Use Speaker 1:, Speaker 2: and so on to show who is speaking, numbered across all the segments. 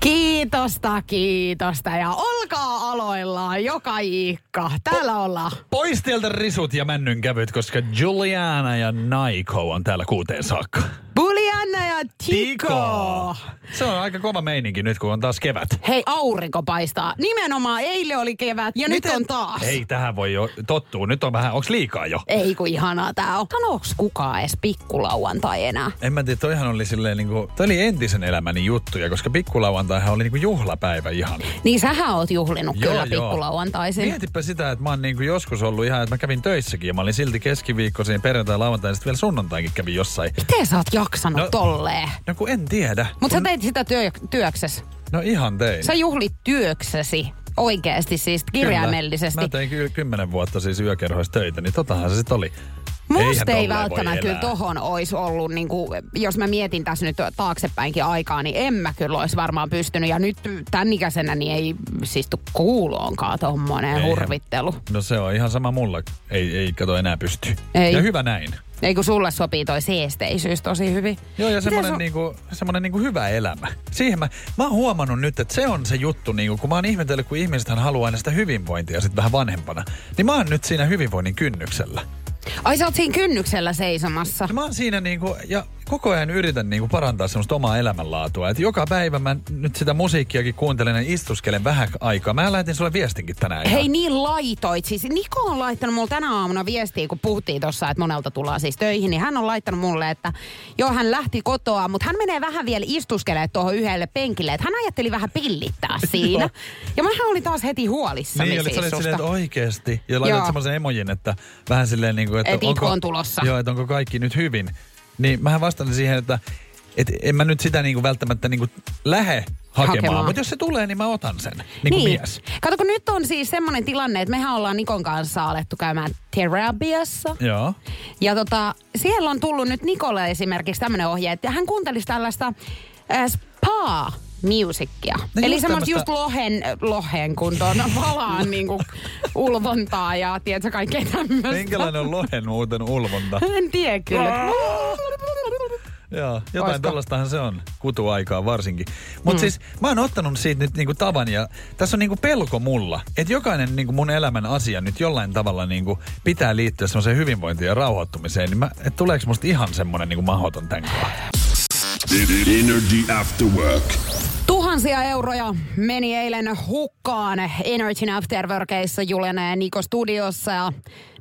Speaker 1: Kiitosta, kiitosta ja olkaa aloillaan joka iikka. Täällä ollaan.
Speaker 2: Pois tieltä risut ja männynkävyt, koska Juliana ja Naiko on täällä kuuteen saakka.
Speaker 1: Bulianna ja Tiko.
Speaker 2: Se on aika kova meininki nyt, kun on taas kevät.
Speaker 1: Hei, aurinko paistaa. Nimenomaan eilen oli kevät ja nyt on taas.
Speaker 2: Ei, tähän voi jo tottua. Nyt on vähän, onks liikaa jo?
Speaker 1: Ei kun ihanaa tää on. Sanooks kukaan edes pikkulauantai enää?
Speaker 2: En mä tiedä, toihan oli silleen niinku, toi oli entisen elämäni juttuja, koska pikkulauantaihan oli niinku juhlapäivä ihan.
Speaker 1: Niin sähän oot juhlinut
Speaker 2: Joo,
Speaker 1: kyllä
Speaker 2: joo.
Speaker 1: pikkulauantaisin.
Speaker 2: Mietipä sitä, että mä oon niinku joskus ollut ihan, että mä kävin töissäkin ja mä olin silti keskiviikkoisin perjantai, lauantai ja sitten vielä sunnuntainkin kävin jossain.
Speaker 1: Miten sä oot jaksanut
Speaker 2: no,
Speaker 1: tolleen?
Speaker 2: No kun en tiedä.
Speaker 1: Mutta sä
Speaker 2: Kun-
Speaker 1: teit sitä työ, työksessä.
Speaker 2: No ihan tein.
Speaker 1: Sä juhlit työksesi. Oikeesti siis kirjaimellisesti.
Speaker 2: Kyllä. Mä tein kyllä kymmenen vuotta siis yökerhoissa töitä, niin totahan se sitten oli.
Speaker 1: Musta ei välttämättä kyllä tohon olisi ollut, niin kuin, jos mä mietin tässä nyt taaksepäinkin aikaa, niin en mä kyllä olisi varmaan pystynyt. Ja nyt tämän ikäisenä niin ei siis kuuloonkaan tommonen hurvittelu.
Speaker 2: No se on ihan sama mulla. Ei, ei kato enää pysty.
Speaker 1: Ei.
Speaker 2: Ja hyvä näin.
Speaker 1: Ei kun sulle sopii toi seesteisyys tosi hyvin.
Speaker 2: Joo, ja semmoinen
Speaker 1: sun-
Speaker 2: niinku, semmonen niinku hyvä elämä. Siihen mä, mä oon huomannut nyt, että se on se juttu, niinku, kun mä oon ihmetellyt, kun ihmisethän haluaa aina sitä hyvinvointia sit vähän vanhempana. Niin mä oon nyt siinä hyvinvoinnin kynnyksellä.
Speaker 1: Ai sä oot siinä kynnyksellä seisomassa.
Speaker 2: Mä oon siinä niinku, ja koko ajan yritän niinku parantaa semmoista omaa elämänlaatua. Et joka päivä mä nyt sitä musiikkiakin kuuntelen ja istuskelen vähän aikaa. Mä lähetin sulle viestinkin tänään. ihan.
Speaker 1: Hei niin laitoit. Siis Niko on laittanut mulle tänä aamuna viestiä, kun puhuttiin tuossa, että monelta tullaan siis töihin, niin hän on laittanut mulle, että joo, hän lähti kotoa, mutta hän menee vähän vielä istuskelemaan tuohon yhdelle penkille, että hän ajatteli vähän pillittää siinä. Ja mähän olin taas heti huolissani
Speaker 2: Niin, olit
Speaker 1: siis
Speaker 2: sä olit silleen, että oikeesti. Ja laitat semmoisen emojin, että vähän silleen niin kuin, että
Speaker 1: Et itku on tulossa.
Speaker 2: Joo, että onko kaikki nyt hyvin. Niin mähän vastasin siihen, että et en mä nyt sitä niin kuin välttämättä niin kuin lähe hakemaan.
Speaker 1: Hakemaan.
Speaker 2: Mutta jos se tulee, niin mä otan sen. Niin kuin mies.
Speaker 1: Kato, kun nyt on siis semmoinen tilanne, että mehän ollaan Nikon kanssa alettu käymään terapiassa.
Speaker 2: Joo.
Speaker 1: Ja tota, siellä on tullut nyt Nikolle esimerkiksi tämmöinen ohje, että hän kuuntelisi tällaista äh, spa musiikkia.
Speaker 2: No
Speaker 1: Eli
Speaker 2: just
Speaker 1: semmoista just lohen, lohen kuntoon valaan niinku ulvontaa ja tiedätkö kaikkea tämmöistä.
Speaker 2: Minkälainen on lohen muuten ulvonta?
Speaker 1: En tiedä kyllä.
Speaker 2: Joo, jotain tällaistahan se on kutuaikaa varsinkin. Mutta mm. siis mä oon ottanut siitä nyt niinku tavan ja tässä on niinku pelko mulla, että jokainen niinku mun elämän asia nyt jollain tavalla niinku pitää liittyä semmoiseen hyvinvointiin ja rauhoittumiseen. Niin mä, et tuleeko musta ihan semmonen niinku mahoton tän kanssa?
Speaker 3: Energy After Work.
Speaker 1: Tuhansia euroja meni eilen hukkaan Energy Afterworkeissa Juliana ja Niko studiossa. Ja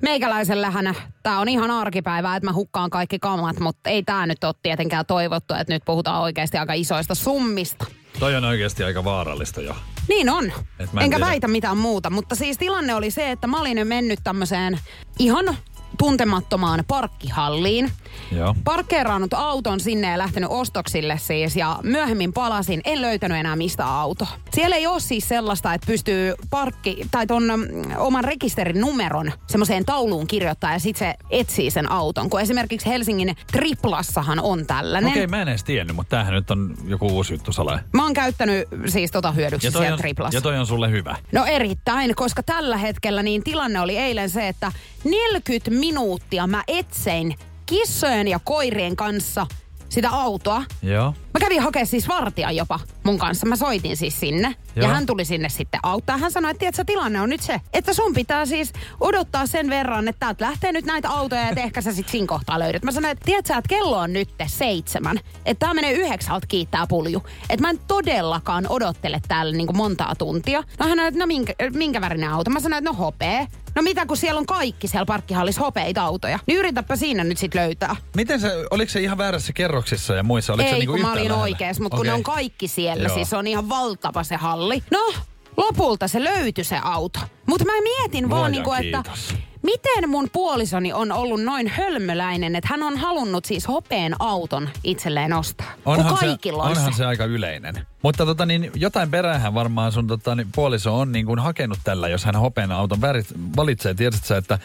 Speaker 1: meikäläisellähän tämä on ihan arkipäivää, että mä hukkaan kaikki kamat, mutta ei tämä nyt ole tietenkään toivottu, että nyt puhutaan oikeasti aika isoista summista.
Speaker 2: Toi on oikeasti aika vaarallista jo.
Speaker 1: Niin on.
Speaker 2: Et en
Speaker 1: Enkä
Speaker 2: tiedä.
Speaker 1: väitä mitään muuta, mutta siis tilanne oli se, että mä olin mennyt tämmöiseen ihan tuntemattomaan parkkihalliin.
Speaker 2: Joo.
Speaker 1: Parkkeerannut auton sinne ja lähtenyt ostoksille siis ja myöhemmin palasin, en löytänyt enää mistä auto. Siellä ei ole siis sellaista, että pystyy parkki tai ton mm, oman rekisterin numeron semmoiseen tauluun kirjoittaa ja sitten se etsii sen auton. Kun esimerkiksi Helsingin Triplassahan on tällainen.
Speaker 2: Okei, mä en edes tiennyt, mutta tämähän nyt on joku uusi juttu sale.
Speaker 1: Mä oon käyttänyt siis tota hyödyksi siellä
Speaker 2: on,
Speaker 1: Triplassa.
Speaker 2: ja toi on sulle hyvä.
Speaker 1: No erittäin, koska tällä hetkellä niin tilanne oli eilen se, että 40 minuuttia mä etsein kissojen ja koirien kanssa sitä autoa.
Speaker 2: Joo.
Speaker 1: Mä kävin hakemaan siis vartijan jopa mun kanssa. Mä soitin siis sinne.
Speaker 2: Joo.
Speaker 1: Ja hän tuli sinne sitten auttaa. Hän sanoi, että tiedätkö, tilanne on nyt se, että sun pitää siis odottaa sen verran, että täältä lähtee nyt näitä autoja ja ehkä sä sitten siinä kohtaa löydät. Mä sanoin, että tiedätkö, että kello on nyt seitsemän. Että tää menee yhdeksältä kiittää pulju. Että mä en todellakaan odottele täällä niin montaa tuntia. No hän sanoi, että no minkä, minkä värinen auto? Mä sanoin, että no hopee. No mitä kun siellä on kaikki siellä parkkihallissa hopeita autoja. Niin yritäpä siinä nyt sitten löytää.
Speaker 2: Miten se, oliko se ihan väärässä kerroksissa ja muissa? Oliko se
Speaker 1: Ei,
Speaker 2: niinku
Speaker 1: kun mä olin oikeassa, mutta kun ne on kaikki siellä,
Speaker 2: Joo.
Speaker 1: siis se on ihan valtava se halli. No, lopulta se löytyi se auto. Mutta mä mietin vaan
Speaker 2: Luojan
Speaker 1: niinku, että
Speaker 2: kiitos.
Speaker 1: Miten mun puolisoni on ollut noin hölmöläinen, että hän on halunnut siis hopeen auton itselleen ostaa. kaikilla
Speaker 2: se,
Speaker 1: on
Speaker 2: onhan
Speaker 1: se.
Speaker 2: se aika yleinen. Mutta tota, niin, jotain peräähän varmaan sun tota, niin, puoliso on niin kuin hakenut tällä, jos hän hopean auton värit valitsee. Tiedätkö sä, että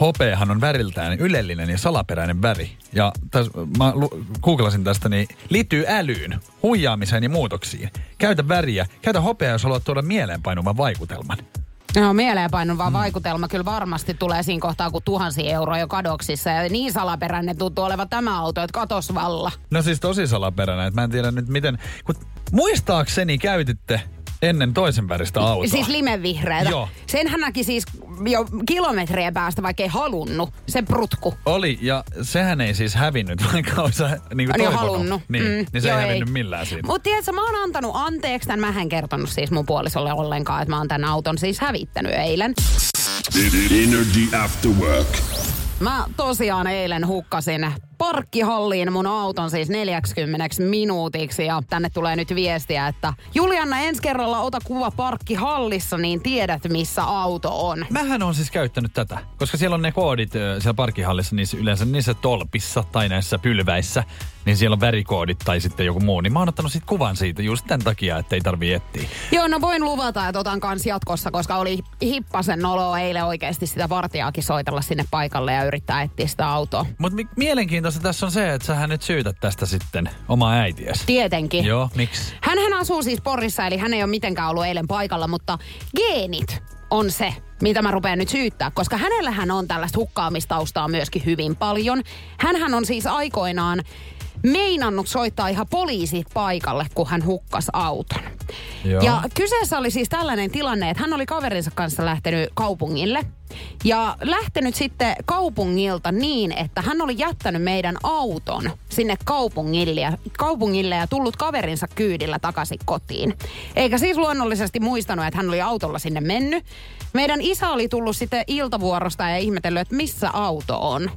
Speaker 2: hopeahan on väriltään ylellinen ja salaperäinen väri. Ja täs, mä lu- googlasin tästä, niin liittyy älyyn, huijaamiseen ja muutoksiin. Käytä väriä, käytä hopeaa, jos haluat tuoda mieleenpainuvan vaikutelman.
Speaker 1: No mieleenpainuva mm. vaikutelma kyllä varmasti tulee siinä kohtaa, kun tuhansia euroa jo kadoksissa. Ja niin salaperäinen tuntuu olevan tämä auto, että katos valla.
Speaker 2: No siis tosi salaperäinen, että mä en tiedä nyt miten... Kun muistaakseni käytitte ennen toisen väristä autoa.
Speaker 1: Siis limevihreätä.
Speaker 2: Joo.
Speaker 1: Sen hän näki siis jo kilometrien päästä, vaikka ei halunnut. Se prutku.
Speaker 2: Oli, ja sehän ei siis hävinnyt, vaikka olisi niin
Speaker 1: On jo halunnut.
Speaker 2: Niin, mm, niin se
Speaker 1: joo,
Speaker 2: ei hävinnyt millään siitä.
Speaker 1: Mutta tiedätkö, mä oon antanut anteeksi tämän. Mä en kertonut siis mun puolisolle ollenkaan, että mä oon tämän auton siis hävittänyt eilen.
Speaker 3: Energy After Work.
Speaker 1: Mä tosiaan eilen hukkasin parkkihalliin mun auton siis 40 minuutiksi ja tänne tulee nyt viestiä, että Julianna ensi kerralla ota kuva parkkihallissa, niin tiedät missä auto on.
Speaker 2: Mähän on siis käyttänyt tätä, koska siellä on ne koodit siellä parkkihallissa, niissä yleensä niissä tolpissa tai näissä pylväissä, niin siellä on värikoodit tai sitten joku muu. Niin mä oon ottanut sit kuvan siitä just tämän takia, että ei tarvii etsiä.
Speaker 1: Joo, no voin luvata, että otan kans jatkossa, koska oli hippasen olo eilen oikeasti sitä vartijaakin soitella sinne paikalle ja yrittää etsiä sitä autoa.
Speaker 2: Mutta mi- mielenkiintoista tässä on se, että sähän nyt syytät tästä sitten omaa äitiäsi.
Speaker 1: Tietenkin.
Speaker 2: Joo, miksi?
Speaker 1: Hänhän asuu siis Porissa, eli hän ei ole mitenkään ollut eilen paikalla, mutta geenit on se, mitä mä rupean nyt syyttää, koska hänellähän on tällaista hukkaamistaustaa myöskin hyvin paljon. Hänhän on siis aikoinaan meinannut soittaa ihan poliisit paikalle, kun hän hukkas auton.
Speaker 2: Joo.
Speaker 1: Ja kyseessä oli siis tällainen tilanne, että hän oli kaverinsa kanssa lähtenyt kaupungille. Ja lähtenyt sitten kaupungilta niin, että hän oli jättänyt meidän auton sinne kaupungille ja, kaupungille ja tullut kaverinsa kyydillä takaisin kotiin. Eikä siis luonnollisesti muistanut, että hän oli autolla sinne mennyt. Meidän isä oli tullut sitten iltavuorosta ja ihmetellyt, että missä auto on.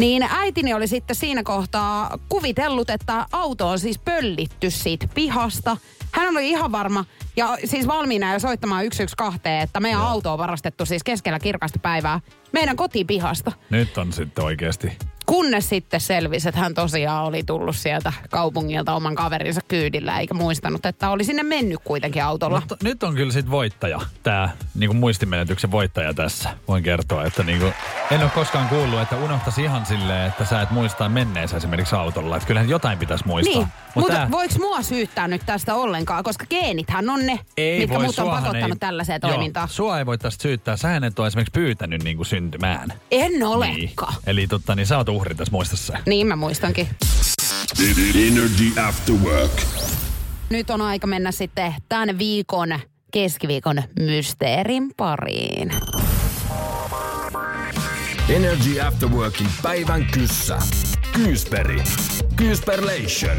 Speaker 1: Niin äitini oli sitten siinä kohtaa kuvitellut, että auto on siis pöllitty siitä pihasta. Hän oli ihan varma ja siis valmiina jo soittamaan 112, että meidän auto on varastettu siis keskellä kirkasta päivää meidän kotipihasta.
Speaker 2: Nyt on sitten oikeasti.
Speaker 1: Kunnes sitten selvisi, että hän tosiaan oli tullut sieltä kaupungilta oman kaverinsa kyydillä, eikä muistanut, että oli sinne mennyt kuitenkin autolla.
Speaker 2: Mutta nyt on kyllä sit voittaja, tämä niinku muistimenetyksen voittaja tässä. Voin kertoa, että niinku, en ole koskaan kuullut, että unohtaisi ihan silleen, että sä et muistaa menneensä esimerkiksi autolla. Että kyllähän jotain pitäisi muistaa.
Speaker 1: Niin,
Speaker 2: Mut
Speaker 1: mutta
Speaker 2: tää-
Speaker 1: voiko mua syyttää nyt tästä ollenkaan, koska geenithän on ne, mitkä
Speaker 2: voi,
Speaker 1: mut on pakottanut
Speaker 2: ei-
Speaker 1: tällaiseen
Speaker 2: Joo,
Speaker 1: toimintaan.
Speaker 2: Sua ei voi tästä syyttää. Sähän et ole esimerkiksi pyytänyt niinku syntymään.
Speaker 1: En olekaan.
Speaker 2: Niin. Eli totta, niin sä oot uhri tässä muistassa.
Speaker 1: Niin mä muistankin.
Speaker 3: Energy After Work.
Speaker 1: Nyt on aika mennä sitten tämän viikon keskiviikon mysteerin pariin.
Speaker 3: Energy After Workin päivän kyssä. Kyysperi. Kyysperlation.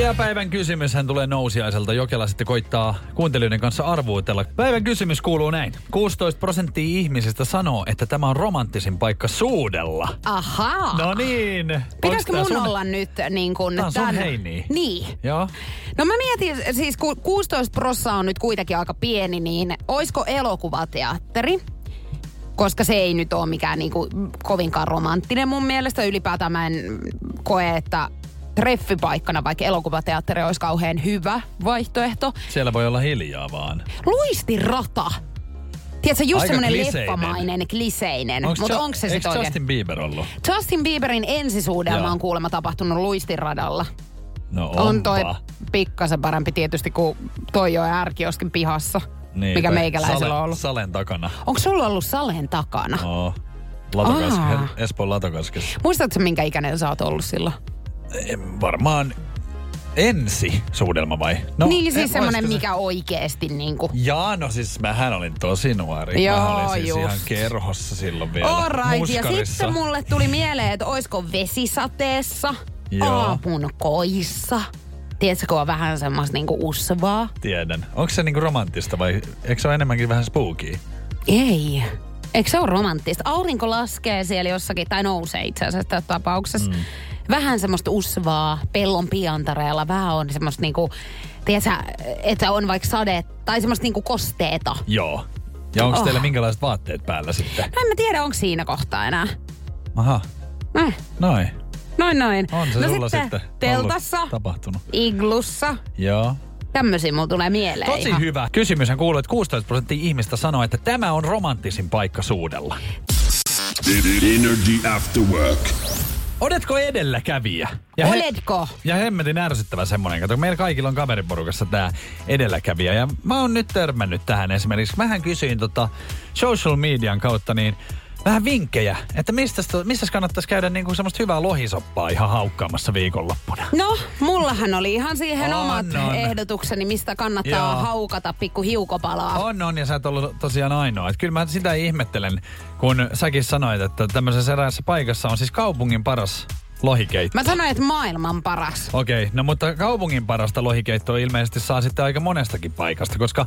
Speaker 2: Ja päivän kysymyshän tulee nousiaiselta. Jokela sitten koittaa kuuntelijoiden kanssa arvuutella. Päivän kysymys kuuluu näin. 16 prosenttia ihmisistä sanoo, että tämä on romanttisin paikka suudella.
Speaker 1: Ahaa.
Speaker 2: No niin.
Speaker 1: Pitäisikö mun
Speaker 2: sun-
Speaker 1: olla nyt niin kuin...
Speaker 2: Tää on sun heiniä.
Speaker 1: Niin.
Speaker 2: Joo.
Speaker 1: No mä mietin, siis kun 16 prossaa on nyt kuitenkin aika pieni, niin oisko elokuvateatteri? Koska se ei nyt ole mikään niinku kovinkaan romanttinen mun mielestä. Ylipäätään mä en koe, että treffipaikkana vaikka elokuvateatteri olisi kauhean hyvä vaihtoehto.
Speaker 2: Siellä voi olla hiljaa vaan.
Speaker 1: Luistirata. Tiedätkö, just semmoinen
Speaker 2: kliseinen.
Speaker 1: leffamainen, kliseinen.
Speaker 2: Onks
Speaker 1: Mutta
Speaker 2: Jo-
Speaker 1: onko se sitten oikein?
Speaker 2: Justin Bieber ollut?
Speaker 1: Justin Bieberin ensisuudelma on kuulemma tapahtunut luistiradalla.
Speaker 2: No
Speaker 1: On toi
Speaker 2: onpa.
Speaker 1: pikkasen parempi tietysti kuin toi jo ärkioskin pihassa,
Speaker 2: Niin,
Speaker 1: mikä meikäläisellä on ollut.
Speaker 2: Salen takana.
Speaker 1: Onko sulla ollut Salen takana?
Speaker 2: Oo. Latokas, Espoon Latokaskessa.
Speaker 1: Muistatko minkä ikäinen sä oot ollut silloin?
Speaker 2: Varmaan ensi suudelma vai? No,
Speaker 1: niin siis
Speaker 2: en-
Speaker 1: semmonen,
Speaker 2: olisiko se-
Speaker 1: mikä oikeesti niinku...
Speaker 2: Jaa, no siis mähän olin tosi nuori.
Speaker 1: Joo,
Speaker 2: mä olin siis
Speaker 1: just.
Speaker 2: ihan kerhossa silloin vielä.
Speaker 1: All right, ja sitten mulle tuli mieleen, että oisko vesisateessa,
Speaker 2: Joo.
Speaker 1: aamun koissa. Tiedätkö, kun on vähän semmoista niinku usvaa?
Speaker 2: Tiedän. Onko se niinku romanttista vai eikö se ole enemmänkin vähän spooky?
Speaker 1: Ei. Eikö se ole romanttista? Aurinko laskee siellä jossakin, tai nousee itse asiassa tässä tapauksessa. Mm. Vähän semmoista usvaa pellon piantareella. Vähän on semmoista niinku, tiedätkö, että on vaikka sade tai semmoista niinku kosteeta.
Speaker 2: Joo. Ja onko
Speaker 1: Oh.
Speaker 2: teillä minkälaiset vaatteet päällä sitten?
Speaker 1: No en mä tiedä, onko siinä kohtaa enää.
Speaker 2: Aha,
Speaker 1: Eh,
Speaker 2: noin.
Speaker 1: noin noin.
Speaker 2: On se
Speaker 1: no
Speaker 2: sulla
Speaker 1: sitten,
Speaker 2: sitten
Speaker 1: teltassa,
Speaker 2: tapahtunut.
Speaker 1: iglussa.
Speaker 2: Joo.
Speaker 1: Tämmöisiä mulla tulee mieleen
Speaker 2: Tosi
Speaker 1: ihan.
Speaker 2: hyvä. Kysymyshän kuuluu, että 16 prosenttia ihmistä sanoo, että tämä on romanttisin paikka suudella.
Speaker 3: Energy After Work.
Speaker 2: Oletko edelläkävijä? Ja
Speaker 1: Oletko?
Speaker 2: Ja hemmetin ärsyttävä semmonen, kato, meillä kaikilla on kaveriporukassa tää edelläkävijä. Ja mä oon nyt törmännyt tähän esimerkiksi. Mähän kysyin tota social median kautta niin vähän vinkkejä, että mistä, mistä kannattaisi käydä niinku semmoista hyvää lohisoppaa ihan haukkaamassa viikonloppuna.
Speaker 1: No, mullahan oli ihan siihen
Speaker 2: On,
Speaker 1: omat
Speaker 2: on.
Speaker 1: ehdotukseni, mistä kannattaa
Speaker 2: Joo.
Speaker 1: haukata pikku hiukopalaa.
Speaker 2: On, on, ja sä et ollut tosiaan ainoa. Et kyllä mä sitä ihmettelen, kun säkin sanoit, että tämmöisessä eräässä paikassa on siis kaupungin paras lohikeitto.
Speaker 1: Mä sanoin, että maailman paras.
Speaker 2: Okei, no mutta kaupungin parasta lohikeittoa ilmeisesti saa sitten aika monestakin paikasta, koska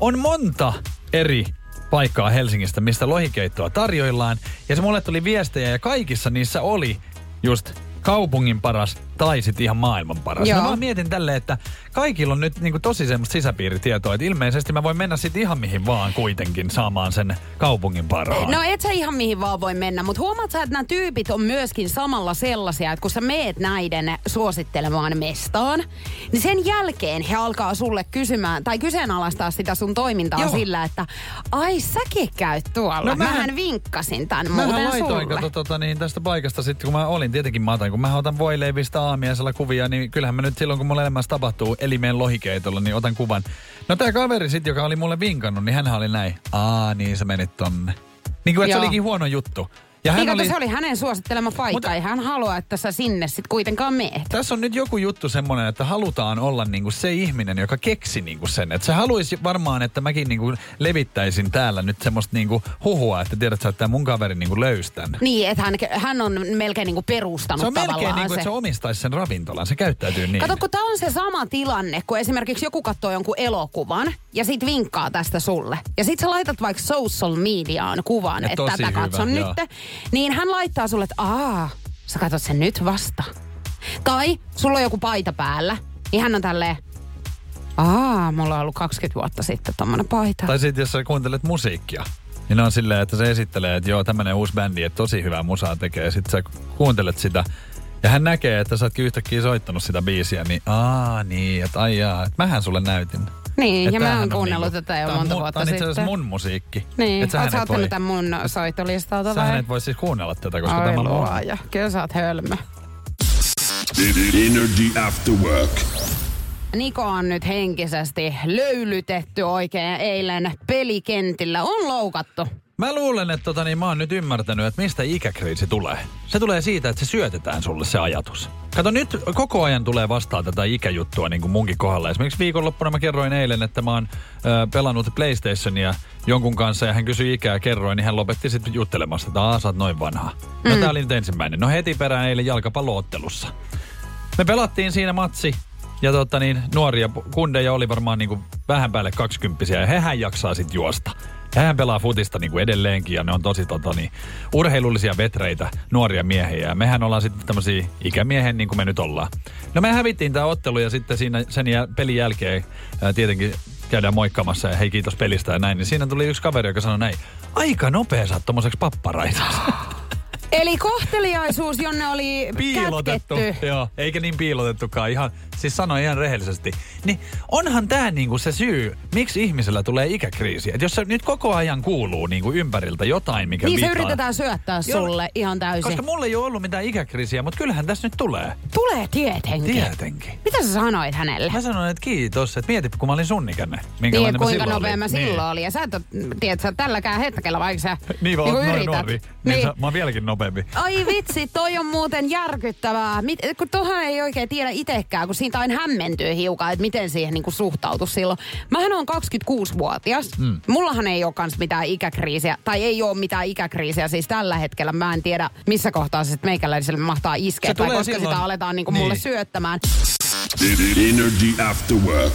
Speaker 2: on monta eri paikkaa Helsingistä, mistä lohikeittoa tarjoillaan. Ja se mulle tuli viestejä ja kaikissa niissä oli just kaupungin paras tai sitten ihan maailman paras.
Speaker 1: Joo.
Speaker 2: No mä mietin tälleen, että kaikilla on nyt niinku tosi semmoista sisäpiiritietoa, että ilmeisesti mä voin mennä sitten ihan mihin vaan kuitenkin saamaan sen kaupungin parhaan.
Speaker 1: No et sä ihan mihin vaan voi mennä, mutta huomaat sä, että nämä tyypit on myöskin samalla sellaisia, että kun sä meet näiden suosittelemaan mestaan, niin sen jälkeen he alkaa sulle kysymään tai kyseenalaistaa sitä sun toimintaa
Speaker 2: Joo.
Speaker 1: sillä, että ai säkin käyt tuolla.
Speaker 2: No mähän-
Speaker 1: mähän, vinkkasin tän
Speaker 2: Mähän
Speaker 1: muuten
Speaker 2: laitoin
Speaker 1: sulle.
Speaker 2: kato, tota, niin tästä paikasta sitten, kun mä olin, tietenkin mä otan, kun mä otan voileivistä aamiaisella kuvia, niin kyllähän mä nyt silloin, kun mulla elämässä tapahtuu elimeen lohikeitolla, niin otan kuvan. No tää kaveri sitten, joka oli mulle vinkannut, niin hän oli näin, aa niin sä menit tonne. Niin kuin, että se olikin huono juttu. Ja hän
Speaker 1: Niin
Speaker 2: oli,
Speaker 1: se oli hänen suosittelema paikka,
Speaker 2: Mutta-
Speaker 1: ei hän halua, että sä sinne sit kuitenkaan meet.
Speaker 2: tässä on nyt joku juttu semmoinen, että halutaan olla niinku se ihminen, joka keksi niinku sen. Että se haluaisi varmaan, että mäkin niinku levittäisin täällä nyt semmoista niinku huhua, että tiedät sä, että tää mun kaveri niinku löystän.
Speaker 1: Niin, että hän, hän on melkein niinku perustanut
Speaker 2: Se on melkein niin
Speaker 1: se.
Speaker 2: että se omistaisi sen ravintolan. Se käyttäytyy niin.
Speaker 1: Kato, kun tämä on se sama tilanne, kun esimerkiksi joku katsoo jonkun elokuvan ja sit vinkkaa tästä sulle. Ja sit sä laitat vaikka social mediaan kuvan,
Speaker 2: Ja
Speaker 1: että tätä
Speaker 2: hyvä,
Speaker 1: katson
Speaker 2: joo.
Speaker 1: nyt. Niin hän laittaa sulle, että aa, sä katsot sen nyt vasta. Tai sulla on joku paita päällä, niin hän on tälleen, aa, mulla on ollut 20 vuotta sitten tommonen paita.
Speaker 2: Tai sitten jos sä kuuntelet musiikkia, niin on silleen, että se esittelee, että joo, tämmönen uusi bändi, että tosi hyvää musaa tekee. Ja sitten sä kuuntelet sitä. Ja hän näkee, että sä ootkin yhtäkkiä soittanut sitä biisiä, niin aa niin, että ai jaa, että mähän sulle näytin.
Speaker 1: Niin,
Speaker 2: Että
Speaker 1: ja mä oon
Speaker 2: on
Speaker 1: kuunnellut
Speaker 2: niinku-
Speaker 1: tätä jo
Speaker 2: on
Speaker 1: monta
Speaker 2: mun-
Speaker 1: vuotta
Speaker 2: Tää on itse asiassa
Speaker 1: sitten.
Speaker 2: mun musiikki.
Speaker 1: Niin,
Speaker 2: Et sähän
Speaker 1: oot sä ottanut
Speaker 2: voi-
Speaker 1: tämän mun soittolistalta
Speaker 2: Sähän
Speaker 1: vai?
Speaker 2: et voi siis kuunnella tätä, koska
Speaker 1: Ai
Speaker 2: tämä on mun.
Speaker 1: luoja, kyllä sä oot hölmö.
Speaker 3: Energy After Work.
Speaker 1: Niko on nyt henkisesti löylytetty oikein eilen pelikentillä. On loukattu.
Speaker 2: Mä luulen, että tota, niin mä oon nyt ymmärtänyt, että mistä ikäkriisi tulee. Se tulee siitä, että se syötetään sulle se ajatus. Kato, nyt koko ajan tulee vastaan tätä ikäjuttua niin kuin munkin kohdalla. Esimerkiksi viikonloppuna mä kerroin eilen, että mä oon ö, pelannut PlayStationia jonkun kanssa ja hän kysyi ikää ja kerroin, niin hän lopetti sitten juttelemasta, että Aa, sä oot noin vanha. No tää oli nyt ensimmäinen. No heti perään eilen jalkapalloottelussa. Me pelattiin siinä matsi ja tota niin, nuoria kundeja oli varmaan niin kuin vähän päälle kaksikymppisiä ja hehän jaksaa sitten juosta. Hän pelaa futista niin kuin edelleenkin ja ne on tosi tota, niin, urheilullisia vetreitä, nuoria miehiä. Ja mehän ollaan sitten tämmöisiä ikämiehen niin kuin me nyt ollaan. No me hävittiin tämä ottelu ja sitten siinä sen jäl- pelin jälkeen ää, tietenkin käydään moikkaamassa ja hei kiitos pelistä ja näin. Niin siinä tuli yksi kaveri, joka sanoi näin, aika nopea sä oot tommoseksi papparaisaksi.
Speaker 1: Eli kohteliaisuus, jonne oli
Speaker 2: piilotettu.
Speaker 1: kätketty.
Speaker 2: Joo, eikä niin piilotettukaan. Ihan, siis sanoi ihan rehellisesti. Niin onhan tämä niinku se syy, miksi ihmisellä tulee ikäkriisi. Et jos se nyt koko ajan kuuluu niinku ympäriltä jotain, mikä
Speaker 1: Niin se
Speaker 2: viittaa-
Speaker 1: yritetään syöttää sulle ihan täysin.
Speaker 2: Koska mulla ei ole ollut mitään ikäkriisiä, mutta kyllähän tässä nyt tulee.
Speaker 1: Tulee tietenkin.
Speaker 2: Tietenkin.
Speaker 1: Mitä sä sanoit hänelle?
Speaker 2: Mä sanoin, että kiitos, että mieti, kun mä olin sun ikäinen.
Speaker 1: Niin, että kuinka
Speaker 2: silloin
Speaker 1: nopea mä silloin olin. Ja sä et ole, tiedät, sä tälläkään hetkellä, vaikka sä
Speaker 2: Niin, vaan noin
Speaker 1: yrität.
Speaker 2: nuori. Niin,
Speaker 1: Niin.
Speaker 2: Sä, mä oon vieläkin nopeampi.
Speaker 1: Ai vitsi, toi on muuten järkyttävää. Mit, kun tohan ei oikein tiedä itsekään, kun siitä aina hämmentyy hiukan, että miten siihen niin suhtautuu silloin. Mähän on 26-vuotias. Mm. Mullahan ei ole kans mitään ikäkriisiä, tai ei ole mitään ikäkriisiä siis tällä hetkellä. Mä en tiedä, missä kohtaa se meikäläiselle mahtaa iskeä,
Speaker 2: Se
Speaker 1: tai koska
Speaker 2: silloin-
Speaker 1: sitä aletaan niin
Speaker 2: Niin.
Speaker 1: mulle syöttämään.
Speaker 3: Energy After Work.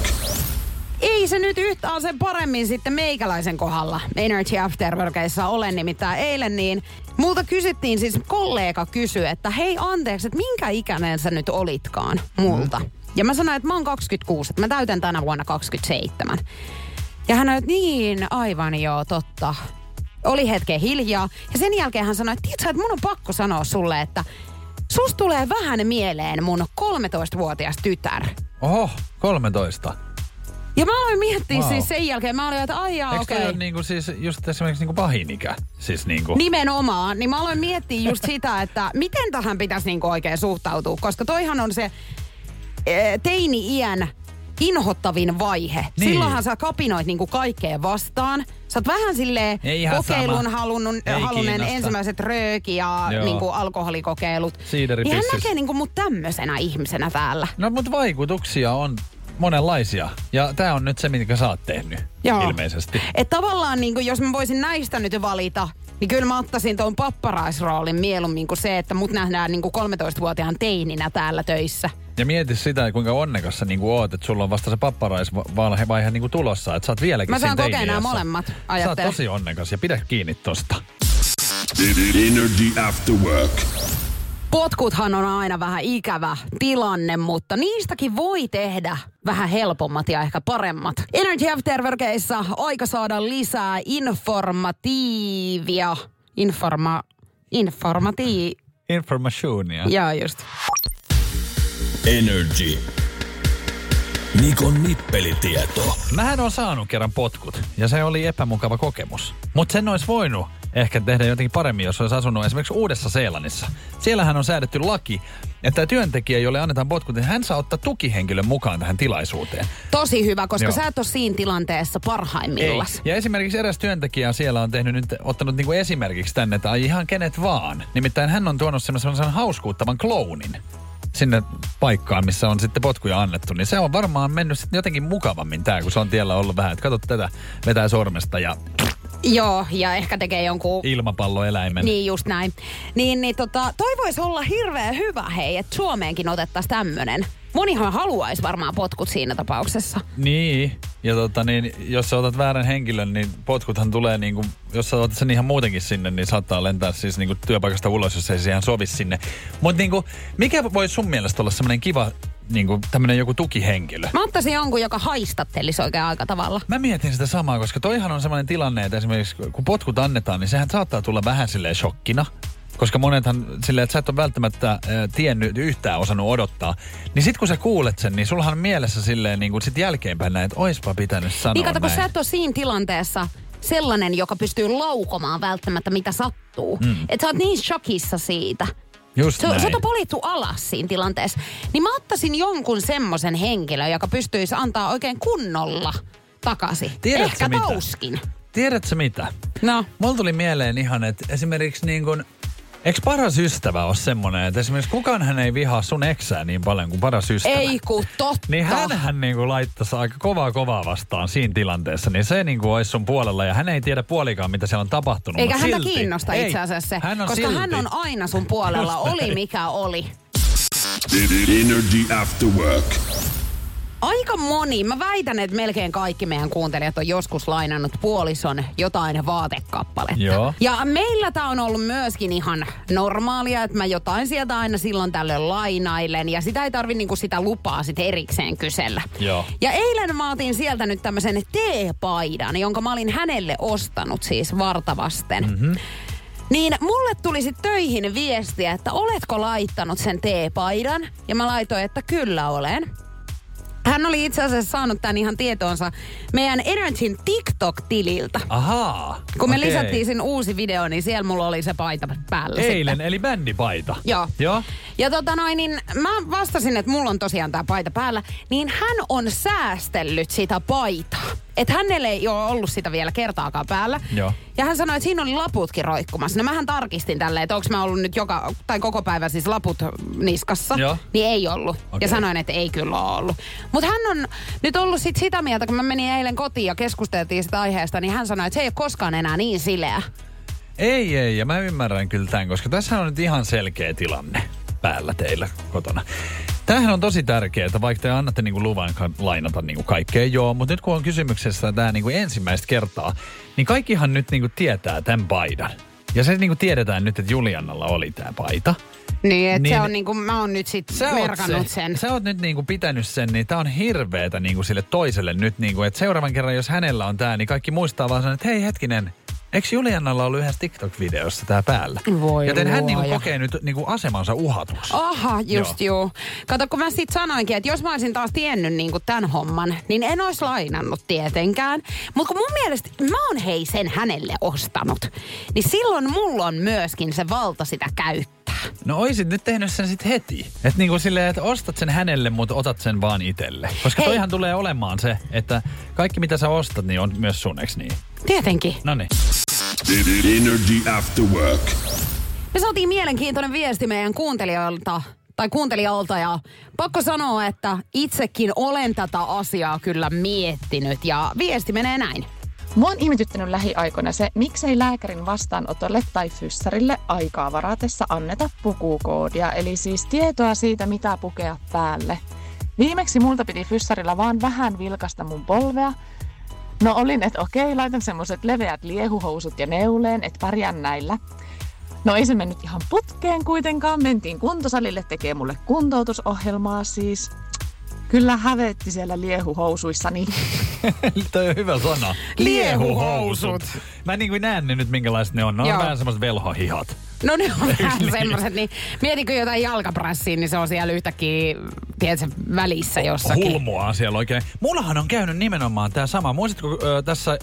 Speaker 1: Ei se nyt yhtään sen paremmin sitten meikäläisen kohdalla Energy Afterworkeissa ole nimittäin eilen niin Multa kysyttiin siis, kollega kysyi, että hei anteeksi, että minkä ikäinen sä nyt olitkaan multa? Ja mä sanoin, että mä oon 26, että mä täytän tänä vuonna 27. Ja hän että niin, aivan joo, totta. Oli hetken hiljaa. Ja sen jälkeen hän sanoi, että tiedätkö, että mun on pakko sanoa sulle, että sus tulee vähän mieleen mun 13-vuotias tytär.
Speaker 2: Oho, 13.
Speaker 1: Ja mä aloin miettiä
Speaker 2: Wow.
Speaker 1: siis sen jälkeen, mä olin, että ai jaa, okei.
Speaker 2: ole niinku siis just esimerkiksi niinku pahin ikä? Siis niinku...
Speaker 1: Nimenomaan, niin mä aloin miettiä just sitä, että miten tähän pitäisi niinku oikein suhtautua, koska toihan on se teini-iän inhottavin vaihe.
Speaker 2: Niin.
Speaker 1: Silloinhan sä kapinoit niinku kaikkeen vastaan. Sä oot vähän silleen
Speaker 2: Ei ihan
Speaker 1: kokeilun halunnut,
Speaker 2: kiinnosta.
Speaker 1: ensimmäiset rööki ja
Speaker 2: Joo.
Speaker 1: niinku alkoholikokeilut.
Speaker 2: Siideri
Speaker 1: Niin hän näkee niinku mut tämmöisenä ihmisenä täällä.
Speaker 2: No mutta vaikutuksia on monenlaisia. Ja tää on nyt se, minkä sä oot tehnyt
Speaker 1: Joo.
Speaker 2: ilmeisesti.
Speaker 1: Et tavallaan niinku, jos mä voisin näistä nyt valita, niin kyllä mä ottaisin tuon papparaisroolin mieluummin kuin se, että mut nähdään niinku 13-vuotiaan teininä täällä töissä.
Speaker 2: Ja mieti sitä, kuinka onnekas sä niinku oot, että sulla on vasta se papparaisvaihe niinku tulossa, että sä oot vieläkin
Speaker 1: Mä saan kokea nämä molemmat,
Speaker 2: Sä oot
Speaker 1: ajattelen.
Speaker 2: tosi onnekas ja pidä kiinni tosta.
Speaker 3: Energy After Work.
Speaker 1: Potkuthan on aina vähän ikävä tilanne, mutta niistäkin voi tehdä vähän helpommat ja ehkä paremmat. Energy After Workissa aika saada lisää informatiivia. Informa... Informatii...
Speaker 2: Informationia.
Speaker 1: Jaa, just.
Speaker 3: Energy. Nikon nippelitieto.
Speaker 2: Mähän on saanut kerran potkut ja se oli epämukava kokemus. Mutta sen olisi voinut ehkä tehdä jotenkin paremmin, jos olisi asunut esimerkiksi Uudessa Seelannissa. Siellähän on säädetty laki, että työntekijä, jolle annetaan potkut, niin hän saa ottaa tukihenkilön mukaan tähän tilaisuuteen.
Speaker 1: Tosi hyvä, koska
Speaker 2: Joo.
Speaker 1: sä et ole siinä tilanteessa parhaimmillas.
Speaker 2: Ja esimerkiksi eräs työntekijä siellä on tehnyt nyt, ottanut niinku esimerkiksi tänne, että ihan kenet vaan. Nimittäin hän on tuonut semmoisen hauskuuttavan klounin sinne paikkaan, missä on sitten potkuja annettu, niin se on varmaan mennyt sitten jotenkin mukavammin tää, kun se on tiellä ollut vähän, että kato tätä, vetää sormesta ja
Speaker 1: Joo, ja ehkä tekee jonkun
Speaker 2: ilmapalloeläimen.
Speaker 1: Niin just näin. Niin, niin tota, toi voisi olla hirveän hyvä hei, että Suomeenkin otettaisiin tämmönen. Monihan haluaisi varmaan potkut siinä tapauksessa.
Speaker 2: Niin, ja tota niin, jos sä otat väärän henkilön, niin potkuthan tulee niinku, jos sä otat sen ihan muutenkin sinne, niin saattaa lentää siis niinku työpaikasta ulos, jos ei se ihan sovi sinne. Mutta niinku, mikä voi sun mielestä olla semmoinen kiva, niinku tämmönen joku tukihenkilö?
Speaker 1: Mä ottaisin jonkun, joka haistattelisi oikein aika tavalla.
Speaker 2: Mä mietin sitä samaa, koska toihan on semmoinen tilanne, että esimerkiksi kun potkut annetaan, niin sehän saattaa tulla vähän silleen shokkina. Koska monethan silleen, että sä et ole välttämättä äh, tiennyt yhtään osannut odottaa. Niin sit kun sä kuulet sen, niin sullahan on mielessä silleen niin kuin sit jälkeenpäin näin, että oispa pitänyt sanoa
Speaker 1: Niin kato, kun
Speaker 2: näin.
Speaker 1: sä et ole siinä tilanteessa sellainen, joka pystyy laukomaan välttämättä mitä sattuu. Mm. Että sä oot niin shokissa siitä.
Speaker 2: Just
Speaker 1: Se,
Speaker 2: näin.
Speaker 1: sut on polittu alas siinä tilanteessa. Niin mä ottaisin jonkun semmoisen henkilön, joka pystyisi antaa oikein kunnolla takaisin.
Speaker 2: Tiedätkö
Speaker 1: Ehkä
Speaker 2: mitä?
Speaker 1: tauskin.
Speaker 2: Tiedätkö mitä?
Speaker 1: No.
Speaker 2: Mulla tuli mieleen ihan, että esimerkiksi niin kuin, eikö paras ystävä ole semmoinen, että esimerkiksi kukaan hän ei vihaa sun eksää niin paljon kuin paras ystävä.
Speaker 1: Ei ku totta.
Speaker 2: Niin hänhän niinku laittaisi aika kovaa kovaa vastaan siinä tilanteessa, niin se niinku olisi sun puolella ja hän ei tiedä puolikaan, mitä siellä on tapahtunut.
Speaker 1: Eikä häntä
Speaker 2: silti.
Speaker 1: kiinnosta
Speaker 2: Ei,
Speaker 1: itse asiassa se,
Speaker 2: hän on
Speaker 1: koska
Speaker 2: silti.
Speaker 1: hän on aina sun puolella, oli mikä oli.
Speaker 3: Energy After Work.
Speaker 1: Aika moni, mä väitän, että melkein kaikki meidän kuuntelijat on joskus lainannut puolison jotain vaatekappaletta.
Speaker 2: Joo.
Speaker 1: Ja meillä tää on ollut myöskin ihan normaalia, että mä jotain sieltä aina silloin tällöin lainailen. Ja sitä ei tarvi niinku sitä lupaa sit erikseen kysellä.
Speaker 2: Joo.
Speaker 1: Ja eilen mä otin sieltä nyt tämmöisen teepaidan, jonka mä olin hänelle ostanut siis vartavasten. Mm-hmm. Niin mulle tuli sit töihin viestiä, että oletko laittanut sen teepaidan? Ja mä laitoin, että kyllä olen. Hän oli itse asiassa saanut tämän ihan tietoonsa meidän Energyn TikTok-tililtä.
Speaker 2: Ahaa.
Speaker 1: Kun me
Speaker 2: okei.
Speaker 1: lisättiin sen uusi video, niin siellä mulla oli se paita päällä
Speaker 2: Eilen,
Speaker 1: sitten.
Speaker 2: eli bändipaita.
Speaker 1: Joo.
Speaker 2: Joo.
Speaker 1: Ja tota noin, niin mä vastasin, että mulla on tosiaan tää paita päällä, niin hän on säästellyt sitä paitaa. Että hänelle ei ole ollut sitä vielä kertaakaan päällä.
Speaker 2: Joo.
Speaker 1: Ja hän sanoi, että siinä oli laputkin roikkumassa. No mähän tarkistin tälleen, että onko mä ollut nyt joka, tai koko päivä siis laput niskassa.
Speaker 2: Joo.
Speaker 1: Niin ei ollut.
Speaker 2: Okei.
Speaker 1: Ja sanoin, että ei kyllä ole ollut. Mutta hän on nyt ollut sit sitä mieltä, kun mä menin eilen kotiin ja keskusteltiin sitä aiheesta, niin hän sanoi, että se ei ole koskaan enää niin sileä.
Speaker 2: Ei, ei, ja mä ymmärrän kyllä tämän, koska tässä on nyt ihan selkeä tilanne päällä teillä kotona. Tämähän on tosi tärkeää, että vaikka te annatte niinku luvan ka- lainata niinku kaikkea, joo, mutta nyt kun on kysymyksessä tämä niinku ensimmäistä kertaa, niin kaikkihan nyt niinku tietää tämän paidan. Ja se niinku tiedetään nyt, että Juliannalla oli tää paita.
Speaker 1: Niin, että
Speaker 2: Niin-
Speaker 1: se on niinku, mä oon nyt sit
Speaker 2: Sä oot
Speaker 1: merkannut
Speaker 2: se,
Speaker 1: sen.
Speaker 2: Sä oot nyt niinku pitänyt sen, niin tää on hirveetä niinku sille toiselle nyt, niinku, että seuraavan kerran, jos hänellä on tää, niin kaikki muistaa vaan sen, että hei hetkinen, Eikö Juliannalla ollut yhdessä TikTok-videossa tää päällä?
Speaker 1: Voi
Speaker 2: Joten hän niinku kokee nyt niinku asemansa uhatuksi.
Speaker 1: Aha, just
Speaker 2: Joo.
Speaker 1: juu. Kato, kun mä sit sanoinkin, että jos mä olisin taas tiennyt niin tämän homman, niin en olisi lainannut tietenkään. Mutta kun mun mielestä mä oon hei sen hänelle ostanut, niin silloin mulla on myöskin se valta sitä käyttää.
Speaker 2: No oisit nyt tehnyt sen sit heti. Että niinku silleen, että ostat sen hänelle, mutta otat sen vaan itelle. Koska
Speaker 1: Hei.
Speaker 2: toihan tulee olemaan se, että kaikki mitä sä ostat, niin on myös sun, eks niin?
Speaker 1: Tietenkin.
Speaker 2: No niin.
Speaker 3: Energy After Work.
Speaker 1: Me saatiin mielenkiintoinen viesti meidän kuuntelijoilta tai kuuntelijalta ja pakko sanoa, että itsekin olen tätä asiaa kyllä miettinyt ja viesti menee näin.
Speaker 4: Mua on ihmetyttänyt lähiaikoina se, miksei lääkärin vastaanotolle tai fyssarille aikaa varatessa anneta pukukoodia, eli siis tietoa siitä, mitä pukea päälle. Viimeksi multa piti fyssarilla vaan vähän vilkasta mun polvea. No olin, että okei, laitan semmoset leveät liehuhousut ja neuleen, että pärjään näillä. No ei se mennyt ihan putkeen kuitenkaan, mentiin kuntosalille tekee mulle kuntoutusohjelmaa siis. Kyllä hävetti siellä liehuhousuissani.
Speaker 2: Toi on hyvä sana.
Speaker 1: Liehuhousut.
Speaker 2: Mä niin kuin näen ne nyt, minkälaiset ne on. Ne on
Speaker 1: Joo.
Speaker 2: vähän semmoiset velhohihat.
Speaker 1: No ne on vähän semmoiset, niin mietitkö jotain jalkaprassiin, niin se on siellä yhtäkkiä, tiedätkö, välissä jossakin.
Speaker 2: Hulmua siellä oikein. Mullahan on käynyt nimenomaan tämä sama. Muistatko ö, tässä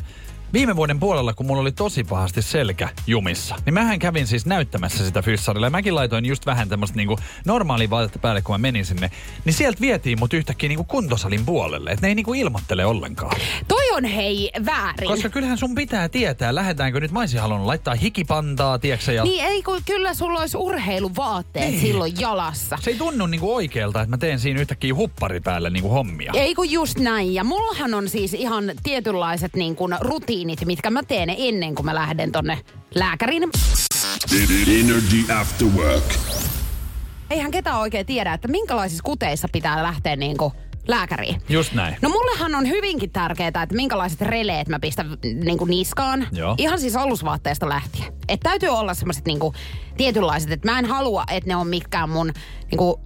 Speaker 2: viime vuoden puolella, kun mulla oli tosi pahasti selkä jumissa, niin mähän kävin siis näyttämässä sitä fyssarilla. Ja mäkin laitoin just vähän tämmöistä niinku normaalia vaatetta päälle, kun mä menin sinne. Niin sieltä vietiin mut yhtäkkiä niinku kuntosalin puolelle. Että ne ei niinku ilmoittele ollenkaan.
Speaker 1: Toi on hei väärin.
Speaker 2: Koska kyllähän sun pitää tietää, lähdetäänkö nyt, mä olisin halunnut laittaa hikipantaa, tiedätkö ja...
Speaker 1: Niin ei, kun kyllä sulla olisi urheiluvaatteet
Speaker 2: Niin.
Speaker 1: silloin jalassa.
Speaker 2: Se ei tunnu niinku oikealta, että mä teen siinä yhtäkkiä huppari päälle niinku hommia.
Speaker 1: Ei kun just näin. Ja mullahan on siis ihan tietynlaiset niin kuin rutiinit, mitkä mä teen ennen kuin mä lähden tonne lääkärin.
Speaker 3: Energy After Work.
Speaker 1: Eihän ketään oikein tiedä, että minkälaisissa kuteissa pitää lähteä niin kuin lääkäriin.
Speaker 2: Just näin.
Speaker 1: No mullehan on hyvinkin tärkeää, että minkälaiset releet mä pistän niin kuin niskaan.
Speaker 2: Joo.
Speaker 1: Ihan siis alusvaatteesta lähtien. Että täytyy olla semmoiset niin kuin tietynlaiset, että mä en halua, että ne on mitkään mun niin kuin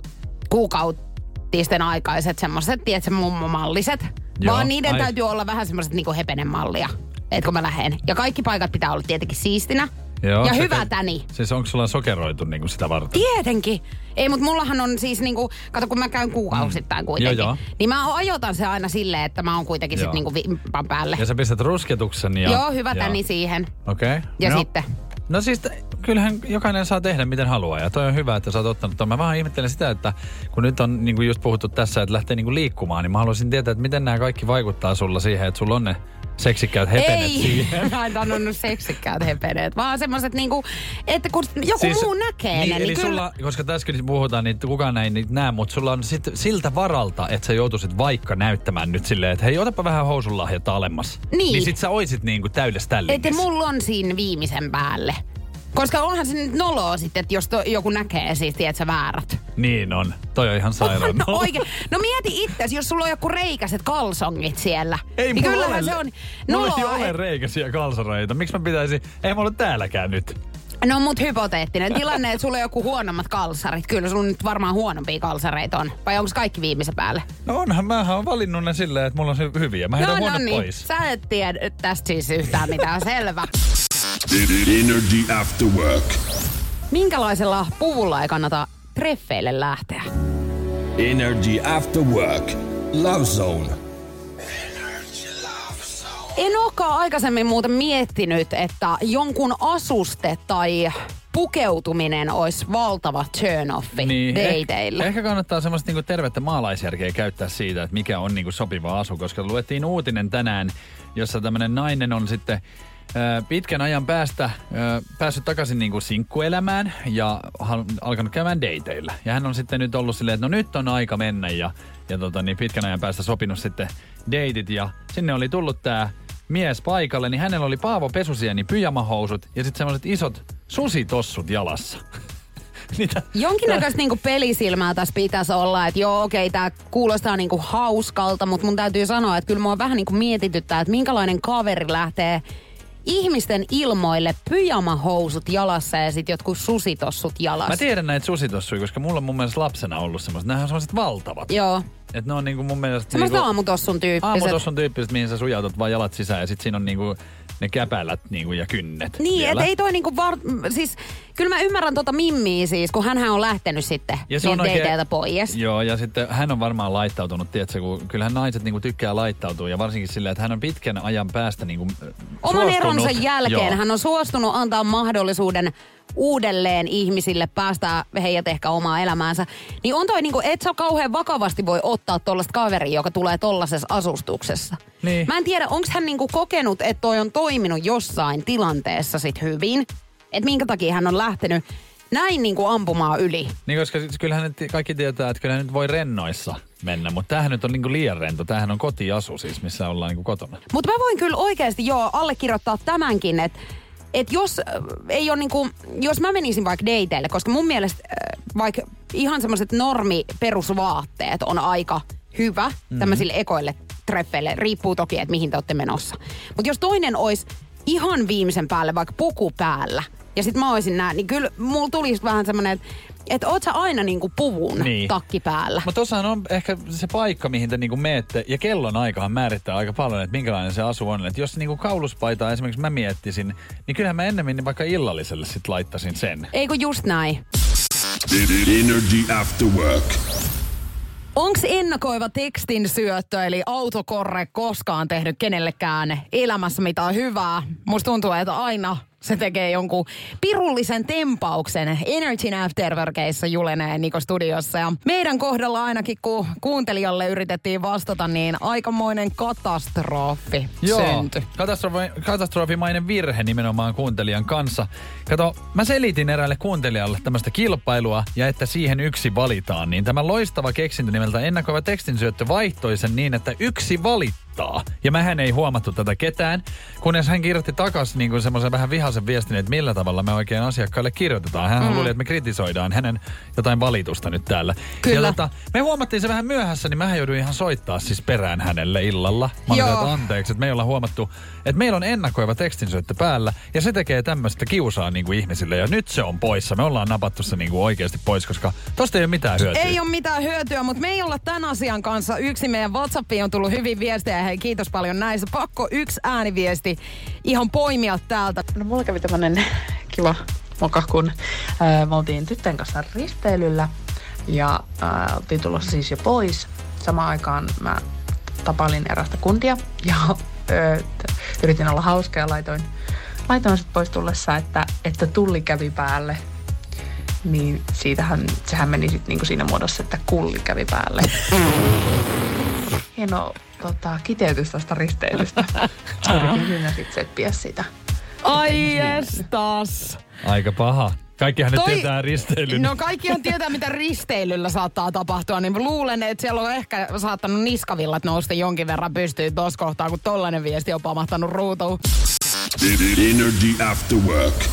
Speaker 1: kuukautisten aikaiset semmoiset, tiedätkö, mummomalliset.
Speaker 2: Joo,
Speaker 1: vaan niiden
Speaker 2: ai-
Speaker 1: täytyy olla vähän semmoiset niin kuin hepenen mallia. Että kun mä lähden. Ja kaikki paikat pitää olla tietenkin siistinä. ja
Speaker 2: se-
Speaker 1: hyvä täni.
Speaker 2: Siis onko sulla sokeroitu niinku sitä varten?
Speaker 1: Tietenkin. Ei, mutta mullahan on siis niinku, kato kun mä käyn kuukausittain kuitenkin.
Speaker 2: Joo, joo.
Speaker 1: Niin mä ajoitan se aina silleen, että mä oon kuitenkin sit
Speaker 2: Joo.
Speaker 1: niinku vimpan päälle.
Speaker 2: Ja sä pistät rusketuksen ja...
Speaker 1: Joo, hyvä täni siihen.
Speaker 2: Okei. Okay.
Speaker 1: Ja
Speaker 2: no,
Speaker 1: sitten?
Speaker 2: No siis kyllähän jokainen saa tehdä miten haluaa ja toi on hyvä, että sä oot ottanut ton. Mä vähän ihmettelen sitä, että kun nyt on niinku just puhuttu tässä, että lähtee niinku liikkumaan, niin mä haluaisin tietää, että miten nämä kaikki vaikuttaa sulla siihen, että sulla on ne seksikkäät hepenet
Speaker 1: Ei,
Speaker 2: siihen.
Speaker 1: mä en sanonut seksikkäät hepeneet, vaan semmoset niinku, että kun joku siis, muu näkee
Speaker 2: niin,
Speaker 1: ne,
Speaker 2: eli
Speaker 1: niin kyllä...
Speaker 2: sulla, koska tässäkin puhutaan, niin kukaan ei niitä näe, mutta sulla on sit siltä varalta, että sä joutuisit vaikka näyttämään nyt silleen, että hei, otapa vähän housunlahjata alemmas.
Speaker 1: Niin.
Speaker 2: Niin sit sä oisit niinku täydessä
Speaker 1: Että
Speaker 2: tällingissä.
Speaker 1: mulla on siinä viimeisen päälle. Koska onhan se nyt noloa sitten, että jos to, joku näkee siis, tiedätkö, väärät.
Speaker 2: Niin on. Toi on ihan sairaan.
Speaker 1: No oikein. No mieti itse, jos sulla on joku reikäiset kalsongit siellä.
Speaker 2: Ei
Speaker 1: niin
Speaker 2: mulla ole,
Speaker 1: se on
Speaker 2: mulla ei
Speaker 1: noloa.
Speaker 2: ole reikäisiä kalsareita. Miksi mä pitäisin? Ei mulla ole täälläkään nyt.
Speaker 1: No mut hypoteettinen tilanne, että sulla on joku huonommat kalsarit. Kyllä sulla nyt varmaan huonompia kalsareita on. Vai onko kaikki viimeisen päälle?
Speaker 2: No onhan, mähän on valinnut ne silleen, että mulla on hy- hyviä. Mä heitän
Speaker 1: no, no niin,
Speaker 2: pois.
Speaker 1: sä et tiedä tästä siis yhtään mitään selvä.
Speaker 3: Energy After Work.
Speaker 1: Minkälaisella puvulla ei kannata treffeille lähteä?
Speaker 3: Energy After Work. Love Zone.
Speaker 1: En olekaan aikaisemmin muuten miettinyt, että jonkun asuste tai pukeutuminen olisi valtava turn-offi niin, dateilla.
Speaker 2: Ehkä, ehkä kannattaa semmoista niinku tervettä maalaisjärkeä käyttää siitä, että mikä on niinku sopiva asu, koska luettiin uutinen tänään, jossa tämmöinen nainen on sitten pitkän ajan päästä päässyt takaisin niinku sinkkuelämään ja alkanut käymään dateilla. Ja hän on sitten nyt ollut silleen, että no nyt on aika mennä ja, ja tota, niin pitkän ajan päästä sopinut sitten dateit ja sinne oli tullut tämä mies paikalle, niin hänellä oli Paavo Pesusieni pyjamahousut ja sitten semmoiset isot susitossut jalassa.
Speaker 1: Jonkinnäköistä niinku pelisilmää tässä pitäisi olla, että joo okei, okay, tämä kuulostaa niinku hauskalta, mutta mun täytyy sanoa, että kyllä mua vähän niinku mietityttää, että minkälainen kaveri lähtee ihmisten ilmoille pyjamahousut jalassa ja sitten jotkut susitossut jalassa.
Speaker 2: Mä tiedän näitä susitossuja, koska mulla on mun mielestä lapsena ollut semmoiset. Nämä on semmoiset valtavat.
Speaker 1: Joo.
Speaker 2: Et ne on niinku mun mielestä...
Speaker 1: Semmoiset
Speaker 2: niinku,
Speaker 1: aamutossun tyyppiset.
Speaker 2: Aamutossun tyyppiset, mihin sä sujautat vaan jalat sisään ja sit siinä on niinku ne käpälät niinku ja kynnet
Speaker 1: Niin, et ei toi niinku var... Siis, kyllä mä ymmärrän tota Mimmiä siis, kun hän on lähtenyt sitten
Speaker 2: Ja se on oikein-
Speaker 1: pois.
Speaker 2: Joo, ja sitten hän on varmaan laittautunut, tiedätkö, kun kyllähän naiset niinku tykkää laittautua, ja varsinkin silleen, että hän on pitkän ajan päästä niinku
Speaker 1: Oman
Speaker 2: suostunut.
Speaker 1: eronsa jälkeen
Speaker 2: Joo.
Speaker 1: hän on suostunut antaa mahdollisuuden uudelleen ihmisille päästää heidät ehkä omaa elämäänsä. Niin on toi niinku, et sä kauhean vakavasti voi ottaa tollasta kaveria, joka tulee tollasessa asustuksessa.
Speaker 2: Niin.
Speaker 1: Mä en tiedä, onko hän niinku kokenut, että toi on toiminut jossain tilanteessa sit hyvin. Että minkä takia hän on lähtenyt näin niinku ampumaan yli.
Speaker 2: Niin, koska kyllähän nyt kaikki tietää, että kyllähän nyt voi rennoissa mennä, mutta tämähän nyt on niinku liian rento. Tämähän on kotiasu siis, missä ollaan niinku kotona.
Speaker 1: Mutta mä voin kyllä oikeasti jo allekirjoittaa tämänkin, että et jos äh, ei ole niinku, jos mä menisin vaikka dateille, koska mun mielestä äh, vaikka ihan semmoiset normi perusvaatteet on aika hyvä mm. tämmöisille ekoille treffeille. Riippuu toki, että mihin te olette menossa. Mutta jos toinen olisi ihan viimeisen päälle vaikka puku päällä, ja sit mä olisin nää, niin kyllä mulla tulisi vähän semmoinen, että et oot sä aina niinku puvun
Speaker 2: Niin.
Speaker 1: takki päällä.
Speaker 2: Mutta tossahan on ehkä se paikka, mihin te niinku meette, ja kellon aikahan määrittää aika paljon, että minkälainen se asu on. Että jos niinku kauluspaitaa esimerkiksi mä miettisin, niin kyllähän mä ennemmin vaikka illalliselle sit laittasin sen.
Speaker 1: Eikö just näin?
Speaker 3: Energy After Work.
Speaker 5: Onks ennakoiva tekstin syöttö eli autokorre koskaan tehnyt kenellekään elämässä mitään hyvää? Musta tuntuu, että aina se tekee jonkun pirullisen tempauksen. Energy Afterworkeissa Julenee Niko studiossa. Ja meidän kohdalla ainakin, kun kuuntelijalle yritettiin vastata, niin aikamoinen katastrofi syntyi.
Speaker 2: katastrofi, katastrofimainen virhe nimenomaan kuuntelijan kanssa. Kato, mä selitin eräälle kuuntelijalle tämmöistä kilpailua ja että siihen yksi valitaan, niin tämä loistava keksintö nimeltä ennakoiva tekstinsyöttö vaihtoi sen niin, että yksi valittaa. Ja mähän ei huomattu tätä ketään, kunnes hän kirjoitti takas niin semmoisen vähän vihaisen viestin, että millä tavalla me oikein asiakkaille kirjoitetaan. Hän mm. luuli, että me kritisoidaan hänen jotain valitusta nyt täällä.
Speaker 1: Kyllä.
Speaker 2: Ja tota, me huomattiin se vähän myöhässä, niin mä jouduin ihan soittaa siis perään hänelle illalla. Mä olin, että anteeksi, että me ei olla huomattu, että meillä on ennakoiva tekstinsyöttö päällä ja se tekee tämmöistä kiusaa niin kuin ihmisille ja nyt se on poissa. Me ollaan napattu se niin kuin oikeasti pois, koska tosta ei ole mitään hyötyä.
Speaker 5: Ei ole mitään hyötyä, mutta me ei olla tämän asian kanssa yksi. Meidän WhatsAppiin on tullut hyvin viestejä. Hei, kiitos paljon näistä. Pakko yksi ääniviesti ihan poimia täältä.
Speaker 4: No mulla kävi tämmönen kiva moka, kun ää, me oltiin tyttöjen kanssa risteilyllä ja ää, oltiin tulossa siis jo pois. Samaan aikaan mä tapailin erästä kuntia ja ää, t- yritin olla hauska ja laitoin, laitoin sitten pois tullessa, että, että tulli kävi päälle. Niin siitähän, sehän meni sitten niinku siinä muodossa, että kulli kävi päälle. Hieno tota, kiteytys tästä risteilystä. Siinä sitten setpiä sitä.
Speaker 5: Ai estas.
Speaker 2: Aika paha. Kaikkihan nyt
Speaker 5: Toi-
Speaker 2: tietää risteilyn.
Speaker 5: No kaikkihan tietää, mitä risteilyllä saattaa tapahtua, niin luulen, että siellä on ehkä saattanut niskavillat nousta jonkin verran pystyyn tuossa kohtaa, kun tollainen viesti on pamahtanut ruutuun.
Speaker 3: Energy After Work.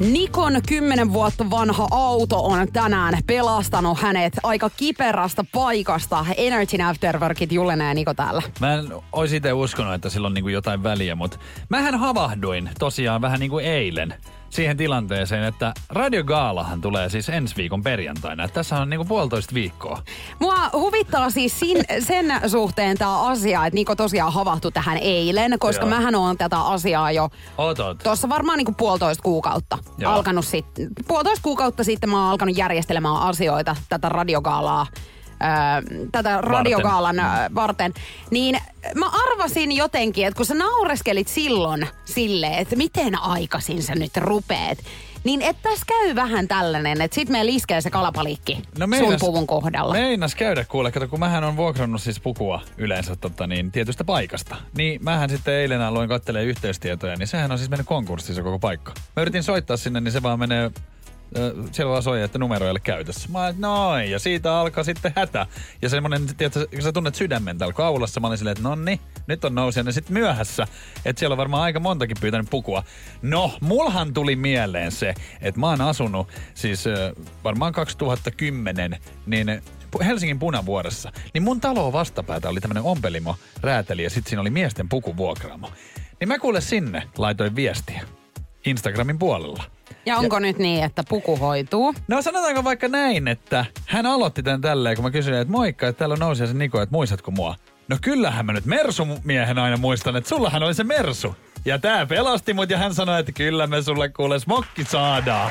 Speaker 1: Nikon 10 vuotta vanha auto on tänään pelastanut hänet aika kiperästä paikasta. Energy Afterworkit Julenee ja Niko täällä.
Speaker 2: Mä en ois itse uskonut, että sillä on niinku jotain väliä, mutta mähän havahduin tosiaan vähän niin kuin eilen siihen tilanteeseen, että Radio Gaalahan tulee siis ensi viikon perjantaina. Tässä on niinku puolitoista viikkoa.
Speaker 1: Mua huvittaa siis sin, sen suhteen tämä asia, että Niko tosiaan havahtui tähän eilen, koska
Speaker 2: Joo.
Speaker 1: mähän on tätä asiaa jo
Speaker 2: Otot.
Speaker 1: tuossa varmaan niinku puolitoista kuukautta
Speaker 2: Joo.
Speaker 1: alkanut sit, puolitoista kuukautta sitten mä oon alkanut järjestelemään asioita tätä radiogaalaa Öö, tätä radiogaalan varten. varten, niin mä arvasin jotenkin, että kun sä naureskelit silloin silleen, että miten aikaisin sä nyt rupeet, niin että tässä käy vähän tällainen, että sit me liskee se kalapalikki no sun puvun kohdalla.
Speaker 2: Meinas käydä kuule, kato kun mähän on vuokrannut siis pukua yleensä tota, niin, tietystä paikasta. Niin mähän sitten eilen aloin kattelee yhteystietoja, niin sehän on siis mennyt konkurssiin se koko paikka. Mä yritin soittaa sinne, niin se vaan menee siellä vaan soi, että numero ei ole käytössä. Mä olin, noin, ja siitä alkaa sitten hätä. Ja semmonen, kun sä tunnet sydämen täällä kaulassa, mä olin silleen, että nonni, nyt on nousijainen sitten myöhässä. Että siellä on varmaan aika montakin pyytänyt pukua. No, mulhan tuli mieleen se, että mä oon asunut siis varmaan 2010, niin Helsingin punavuoressa, niin mun talo vastapäätä oli tämmönen ompelimo rääteli ja sitten siinä oli miesten pukuvuokraamo. Niin mä kuule sinne laitoin viestiä Instagramin puolella.
Speaker 5: Ja onko nyt niin, että puku hoituu?
Speaker 2: No sanotaanko vaikka näin, että hän aloitti tämän tälleen, kun mä kysyin, että moikka, että täällä on nousia se Niko, että muistatko mua? No kyllähän mä nyt Mersu-miehen aina muistan, että sullahan oli se Mersu. Ja tää pelasti mut ja hän sanoi, että kyllä me sulle kuule smokki saadaan.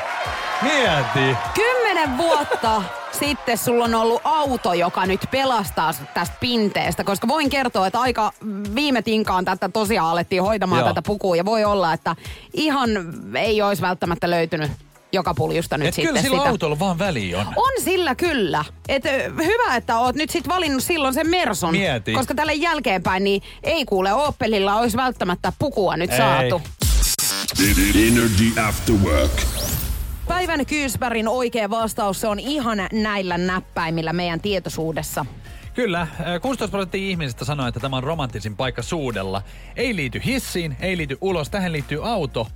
Speaker 2: Mieti.
Speaker 5: Kymmenen vuotta sitten sulla on ollut auto, joka nyt pelastaa tästä pinteestä, koska voin kertoa, että aika viime tinkaan tätä tosiaan alettiin hoitamaan
Speaker 2: Joo.
Speaker 5: tätä pukua ja voi olla, että ihan ei olisi välttämättä löytynyt joka puljusta nyt
Speaker 2: Et
Speaker 5: sitten
Speaker 2: kyllä sillä
Speaker 5: sitä.
Speaker 2: autolla vaan väliä on.
Speaker 5: On sillä kyllä. Et, hyvä, että oot nyt sit valinnut silloin sen Mersun.
Speaker 2: Mieti.
Speaker 5: Koska tälle jälkeenpäin niin ei kuule Opelilla olisi välttämättä pukua nyt
Speaker 2: Ei.
Speaker 5: saatu.
Speaker 3: Energy After Work.
Speaker 5: Päivän Kyysbergin oikea vastaus se on ihan näillä näppäimillä meidän tietoisuudessa.
Speaker 2: Kyllä, äh, 16 prosenttia ihmisistä sanoo, että tämä on romanttisin paikka suudella. Ei liity hissiin, ei liity ulos, tähän liittyy auto.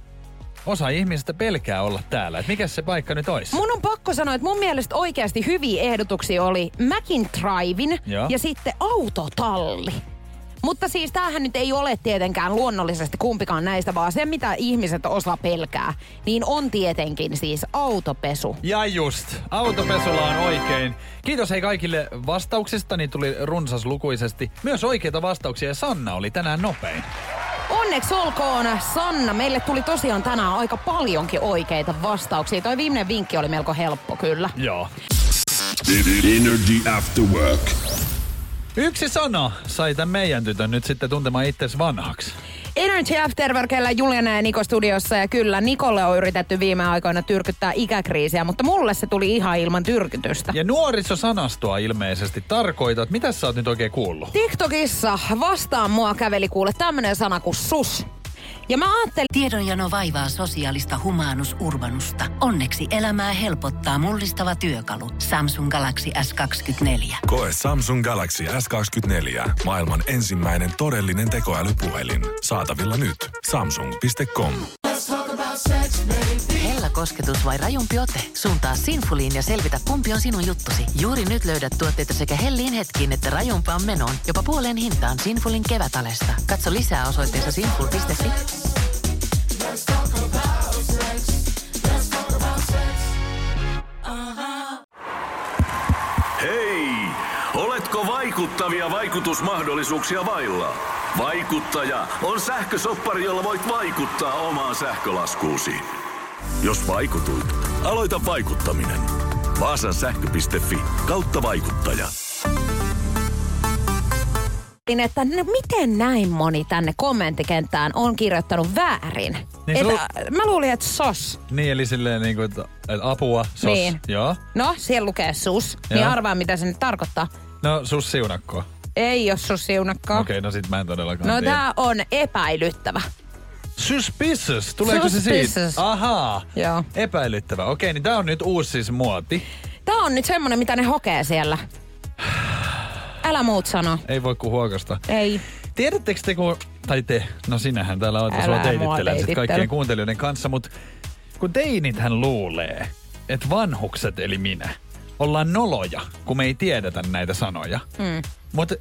Speaker 2: Osa ihmisistä pelkää olla täällä. Et mikä se paikka nyt olisi?
Speaker 5: Mun on pakko sanoa, että mun mielestä oikeasti hyviä ehdotuksia oli McIntyren
Speaker 2: Joo.
Speaker 5: ja sitten autotalli. Mutta siis tämähän nyt ei ole tietenkään luonnollisesti kumpikaan näistä, vaan se mitä ihmiset osaa pelkää, niin on tietenkin siis autopesu.
Speaker 2: Ja just, autopesulla on oikein. Kiitos hei kaikille vastauksista, niin tuli runsaslukuisesti. Myös oikeita vastauksia ja Sanna oli tänään nopein.
Speaker 5: Onneksi olkoon Sanna. Meille tuli tosiaan tänään aika paljonkin oikeita vastauksia. Toi viimeinen vinkki oli melko helppo kyllä.
Speaker 2: Joo.
Speaker 3: Energy After Work.
Speaker 2: Yksi sana sai tämän meidän tytön nyt sitten tuntemaan itsesi vanhaksi.
Speaker 5: Energy After Workilla Juliana ja Niko studiossa ja kyllä Nikolle on yritetty viime aikoina tyrkyttää ikäkriisiä, mutta mulle se tuli ihan ilman tyrkytystä.
Speaker 2: Ja nuorisosanastoa ilmeisesti tarkoitat. Mitä sä oot nyt oikein kuullut?
Speaker 5: TikTokissa vastaan mua käveli kuule tämmönen sana kuin sus. Ja mä ajattelin,
Speaker 6: Tiedonjano vaivaa sosiaalista humanus urbanusta. Onneksi elämää helpottaa mullistava työkalu. Samsung Galaxy S24.
Speaker 7: Koe Samsung Galaxy S24. Maailman ensimmäinen todellinen tekoälypuhelin. Saatavilla nyt. Samsung.com.
Speaker 8: Kosketus vai rajumpi ote? Suuntaa Sinfuliin ja selvitä, kumpi on sinun juttusi. Juuri nyt löydät tuotteita sekä hellin hetkiin että rajumpaan menoon. Jopa puoleen hintaan Sinfulin kevätalesta. Katso lisää osoitteessa sinful.fi.
Speaker 9: Hei! Oletko vaikuttavia vaikutusmahdollisuuksia vailla? Vaikuttaja on sähkösoppari, jolla voit vaikuttaa omaan sähkölaskuusi. Jos vaikutuit, aloita vaikuttaminen. Vaasan sähkö.fi kautta vaikuttaja.
Speaker 5: että no miten näin moni tänne kommenttikenttään on kirjoittanut väärin.
Speaker 2: Niin
Speaker 5: Et,
Speaker 2: sul-
Speaker 5: äh, mä luulin, että sos.
Speaker 2: Niin, eli silleen niin kuin, että apua, sos.
Speaker 5: Niin.
Speaker 2: Joo.
Speaker 5: No, siellä lukee sus. Niin
Speaker 2: Joo.
Speaker 5: arvaa, mitä se nyt tarkoittaa.
Speaker 2: No, sus siunakkoa.
Speaker 5: Ei ole sus siunakkaa.
Speaker 2: Okei, no sit mä en todellakaan
Speaker 5: No
Speaker 2: tiedä.
Speaker 5: tää on epäilyttävä.
Speaker 2: Suspicious, tuleeko se
Speaker 5: Suspicious.
Speaker 2: siitä? Ahaa,
Speaker 5: Joo.
Speaker 2: epäilyttävä. Okei, niin tää on nyt uusi siis muoti.
Speaker 5: Tää on nyt semmonen, mitä ne hokee siellä. Älä muut sano.
Speaker 2: Ei voi kuin huokasta.
Speaker 5: Ei.
Speaker 2: Tiedättekö te, kun, tai te, no sinähän täällä
Speaker 5: Älä
Speaker 2: sua
Speaker 5: mua
Speaker 2: teitittelen sit kaikkien kuuntelijoiden kanssa, mutta kun teinithän luulee, että vanhukset eli minä ollaan noloja, kun me ei tiedetä näitä sanoja. Mm. Mutta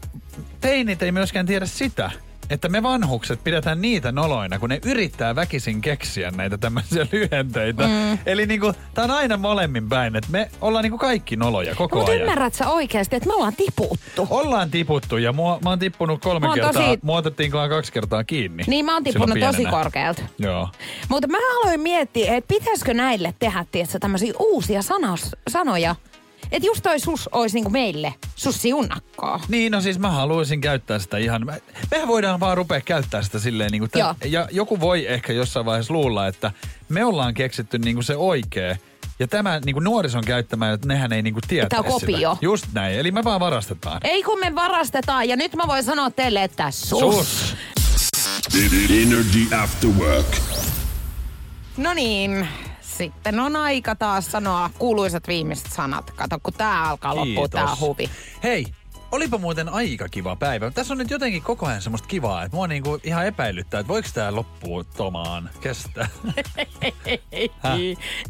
Speaker 2: teinit ei myöskään tiedä sitä, että me vanhukset pidetään niitä noloina, kun ne yrittää väkisin keksiä näitä tämmöisiä lyhenteitä. Mm. Eli niinku, tää on aina molemmin päin, että me ollaan niinku kaikki noloja koko
Speaker 5: Mutta
Speaker 2: ajan.
Speaker 5: ymmärrät sä oikeasti, että me ollaan tiputtu?
Speaker 2: Ollaan tiputtu ja mua, mä oon tippunut kolme
Speaker 5: Mä oon
Speaker 2: kertaa.
Speaker 5: tosi-
Speaker 2: Mua otettiin kaksi kertaa kiinni.
Speaker 5: Niin mä oon tippunut tosi korkealta.
Speaker 2: Joo.
Speaker 5: Mutta mä aloin miettiä, että pitäisikö näille tehdä tietsä, tämmöisiä uusia sanos, sanoja. Että just toi sus olisi niinku meille, sus siunakkaa.
Speaker 2: Niin, no siis mä haluaisin käyttää sitä ihan... Me, mehän voidaan vaan rupea käyttää sitä silleen niin kuin...
Speaker 5: Joo.
Speaker 2: ja joku voi ehkä jossain vaiheessa luulla, että me ollaan keksitty niin kuin se oikea. Ja tämä niin kuin nuorison käyttämä, että nehän ei niin kuin tietäisi
Speaker 5: Tää on kopio.
Speaker 2: Sitä. Just näin, eli me vaan varastetaan.
Speaker 5: Ei kun me varastetaan ja nyt mä voin sanoa teille, että sus.
Speaker 2: Sus.
Speaker 3: Energy After Work.
Speaker 5: No niin, sitten on aika taas sanoa kuuluisat viimeiset sanat. Kato, kun tää alkaa loppua tää huvi.
Speaker 2: Hei, olipa muuten aika kiva päivä. Tässä on nyt jotenkin koko ajan semmoista kivaa, että mua niinku ihan epäilyttää, että voiko tää loppua tomaan kestää.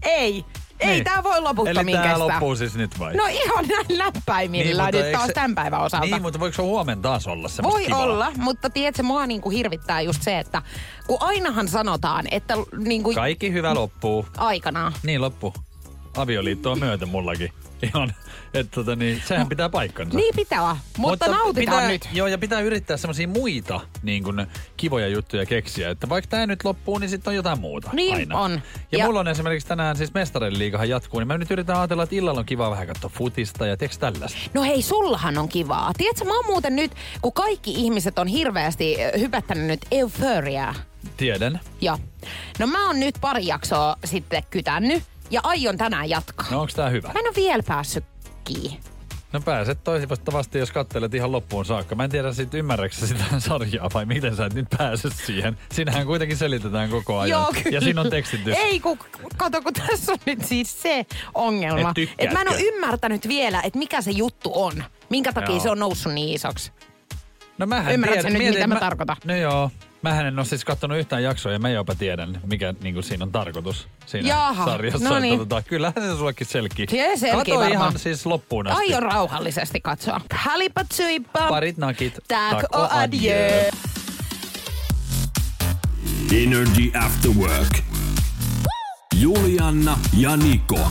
Speaker 5: Ei, ei.
Speaker 2: Niin.
Speaker 5: tää voi loputtomiin
Speaker 2: Eli tää
Speaker 5: kestää.
Speaker 2: loppuu siis nyt vai?
Speaker 5: No ihan näin läppäimillä
Speaker 2: mutta
Speaker 5: nyt
Speaker 2: eikö
Speaker 5: taas
Speaker 2: se-
Speaker 5: tämän päivän osalta.
Speaker 2: Niin, mutta voiko se huomenna taas olla semmoista
Speaker 5: Voi
Speaker 2: kivaa?
Speaker 5: olla, mutta tiedätkö, mua niinku hirvittää just se, että kun ainahan sanotaan, että niinku
Speaker 2: Kaikki hyvä loppuu.
Speaker 5: aikanaan.
Speaker 2: Niin loppu. Avioliittoa myöten mullakin. Ihan, että tota niin, sehän pitää paikkansa.
Speaker 5: Niin pitää, mutta, nautitaan
Speaker 2: pitää,
Speaker 5: nyt.
Speaker 2: Joo, ja pitää yrittää semmoisia muita niin kuin, kivoja juttuja keksiä. Että vaikka tämä nyt loppuu, niin sitten on jotain muuta
Speaker 5: Niin
Speaker 2: aina.
Speaker 5: on.
Speaker 2: Ja,
Speaker 5: Ja-
Speaker 2: mulla on esimerkiksi tänään siis mestarien liigahan jatkuu, niin mä nyt yritän ajatella, että illalla on kiva vähän katsoa futista ja tiedätkö tällaista.
Speaker 5: No hei, sullahan on kivaa. Tiedätkö, mä oon muuten nyt, kun kaikki ihmiset on hirveästi hypättänyt nyt euforiaa.
Speaker 2: Tiedän.
Speaker 5: Joo. No mä oon nyt pari jaksoa sitten kytännyt ja aion tänään jatkaa.
Speaker 2: No onks tää hyvä?
Speaker 5: Mä en ole vielä päässyt kiinni.
Speaker 2: No pääset toivottavasti, jos katselet ihan loppuun saakka. Mä en tiedä sit ymmärräksä sitä sarjaa vai miten sä et nyt pääse siihen. Siinähän kuitenkin selitetään koko ajan.
Speaker 5: Joo, kyllä.
Speaker 2: Ja siinä on tekstitys.
Speaker 5: Ei, kun, kato, kun tässä on nyt siis se ongelma.
Speaker 2: Et
Speaker 5: että mä en ole ymmärtänyt vielä, että mikä se juttu on. Minkä takia
Speaker 2: Joo.
Speaker 5: se on noussut niin isoksi.
Speaker 2: No mähän
Speaker 5: Ymmärrätkö
Speaker 2: tiedän,
Speaker 5: nyt, mitä mä tarkoitan?
Speaker 2: No joo. Mähän en ole siis kattonut yhtään jaksoa ja mä jopa tiedän, mikä niin siinä on tarkoitus siinä
Speaker 5: Jaha,
Speaker 2: sarjassa.
Speaker 5: no niin.
Speaker 2: Tota, kyllähän se sullekin selkii.
Speaker 5: Se selkii
Speaker 2: Kato ihan siis loppuun asti.
Speaker 5: Aion rauhallisesti katsoa. Halipa tsuippa.
Speaker 2: Parit nakit. Tack
Speaker 5: och adjö.
Speaker 3: Energy After Work. Julianna ja Niko.